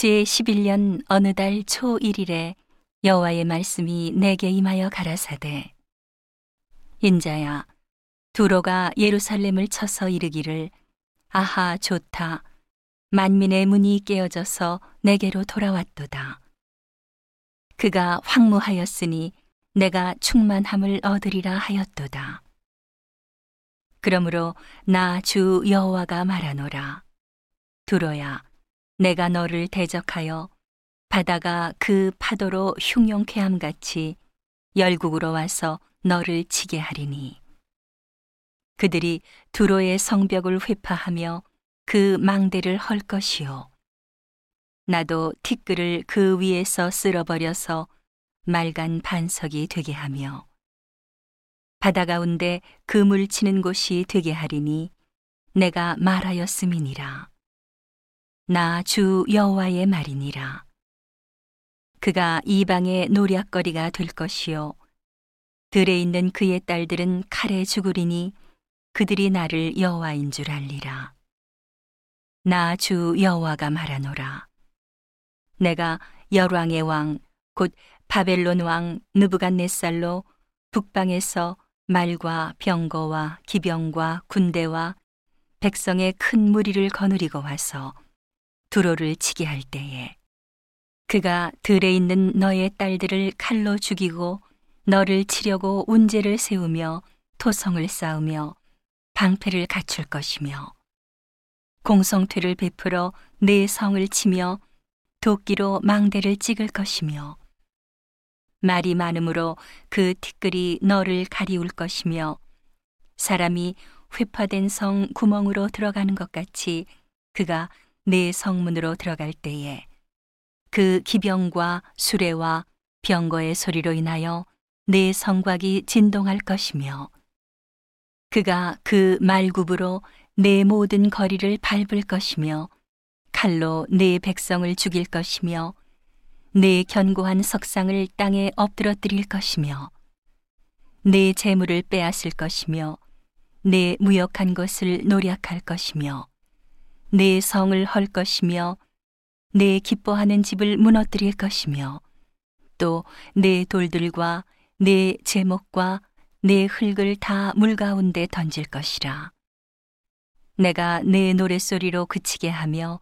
제 11년 어느 달초 1일에 여호와의 말씀이 내게 임하여 가라사대. 인자야 두로가 예루살렘을 쳐서 이르기를 아하 좋다. 만민의 문이 깨어져서 내게로 돌아왔도다. 그가 황무하였으니 내가 충만함을 얻으리라 하였도다. 그러므로 나 주 여호와가 말하노라. 두로야 내가 너를 대적하여 바다가 그 파도로 흉용케 함 같이 열국으로 와서 너를 치게 하리니 그들이 두로의 성벽을 회파하며 그 망대를 헐 것이요 나도 티끌을 그 위에서 쓸어버려서 맑은 반석이 되게 하며 바다 가운데 그물 치는 곳이 되게 하리니 내가 말하였음이니라. 나 주 여호와의 말이니라. 그가 이방의 노략거리가 될 것이요. 들에 있는 그의 딸들은 칼에 죽으리니 그들이 나를 여호와인 줄 알리라. 나 주 여호와가 말하노라. 내가 열왕의 왕, 곧 바벨론 왕 느부갓네살로 북방에서 말과 병거와 기병과 군대와 백성의 큰 무리를 거느리고 와서 두로를 치게 할 때에 그가 들에 있는 너의 딸들을 칼로 죽이고 너를 치려고 운제를 세우며 토성을 쌓으며 방패를 갖출 것이며 공성퇴를 베풀어 내 성을 치며 도끼로 망대를 찍을 것이며 말이 많으므로 그 티끌이 너를 가리울 것이며 사람이 회파된 성 구멍으로 들어가는 것 같이 그가 내 성문으로 들어갈 때에 그 기병과 수레와 병거의 소리로 인하여 내 성곽이 진동할 것이며 그가 그 말굽으로 내 모든 거리를 밟을 것이며 칼로 내 백성을 죽일 것이며 내 견고한 석상을 땅에 엎드러뜨릴 것이며 내 재물을 빼앗을 것이며 내 무역한 것을 노략할 것이며 내 성을 헐 것이며 내 기뻐하는 집을 무너뜨릴 것이며 또 내 돌들과 내 제목과 내 흙을 다 물 가운데 던질 것이라. 내가 내 노랫소리로 그치게 하며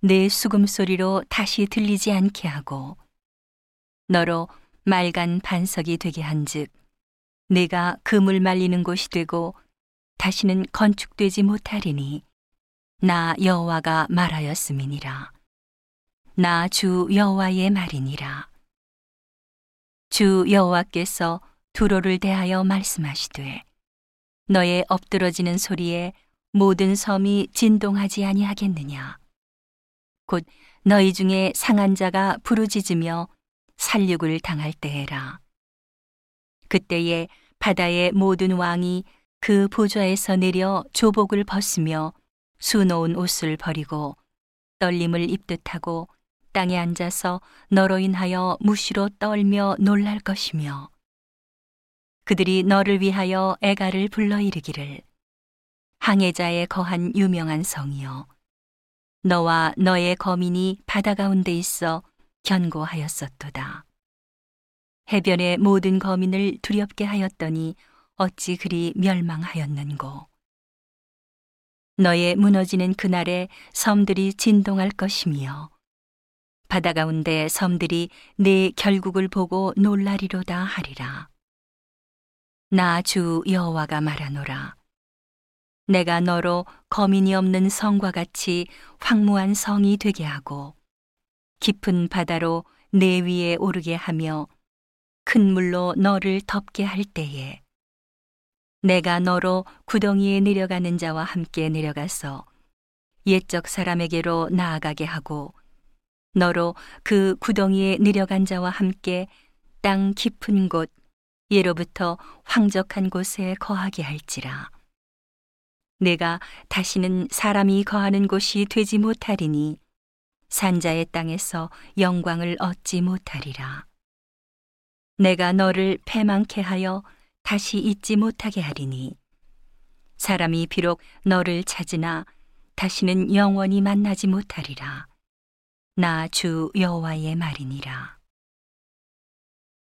내 수금소리로 다시 들리지 않게 하고 너로 맑은 반석이 되게 한즉 내가 그물 말리는 곳이 되고 다시는 건축되지 못하리니 나 여호와가 말하였음이니라. 나 주 여호와의 말이니라. 주 여호와께서 두로를 대하여 말씀하시되 너의 엎드러지는 소리에 모든 섬이 진동하지 아니하겠느냐. 곧 너희 중에 상한 자가 부르짖으며 살육을 당할 때에라. 그때에 바다의 모든 왕이 그 보좌에서 내려 조복을 벗으며 수놓은 옷을 버리고 떨림을 입듯 하고 땅에 앉아서 너로 인하여 무시로 떨며 놀랄 것이며 그들이 너를 위하여 애가를 불러 이르기를 항해자의 거한 유명한 성이여 너와 너의 거민이 바다 가운데 있어 견고하였었도다. 해변의 모든 거민을 두렵게 하였더니 어찌 그리 멸망하였는고 너의 무너지는 그날에 섬들이 진동할 것이며 바다 가운데 섬들이 내 결국을 보고 놀라리로다 하리라. 나 주 여호와가 말하노라. 내가 너로 거민이 없는 성과 같이 황무한 성이 되게 하고 깊은 바다로 내 위에 오르게 하며 큰 물로 너를 덮게 할 때에 내가 너로 구덩이에 내려가는 자와 함께 내려가서 옛적 사람에게로 나아가게 하고 너로 그 구덩이에 내려간 자와 함께 땅 깊은 곳 예로부터 황적한 곳에 거하게 할지라. 내가 다시는 사람이 거하는 곳이 되지 못하리니 산자의 땅에서 영광을 얻지 못하리라. 내가 너를 패망케 하여 다시 잊지 못하게 하리니 사람이 비록 너를 찾으나 다시는 영원히 만나지 못하리라. 나 주 여호와의 말이니라.